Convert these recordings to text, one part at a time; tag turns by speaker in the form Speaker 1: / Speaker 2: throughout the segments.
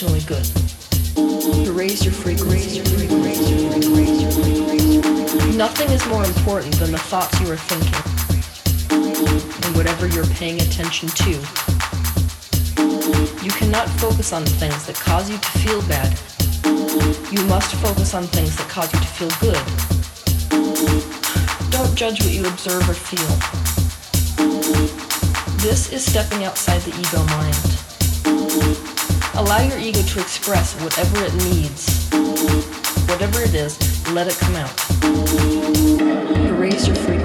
Speaker 1: Feel emotionally good. To raise your frequency. Nothing is more important than the thoughts you are thinking and whatever you're paying attention to. You cannot focus on things that cause you to feel bad. You must focus on things that cause you to feel good. Don't judge what you observe or feel. This is stepping outside the ego mind. Allow your ego to express whatever it needs. Whatever it is, let it come out. Erase your frequency.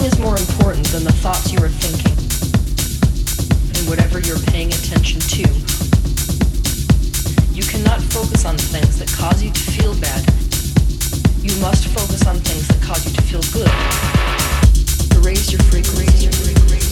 Speaker 1: Nothing is more important than the thoughts you are thinking and whatever you're paying attention to. You cannot focus on things that cause you to feel bad. You must focus on things that cause you to feel good. To raise your frequency.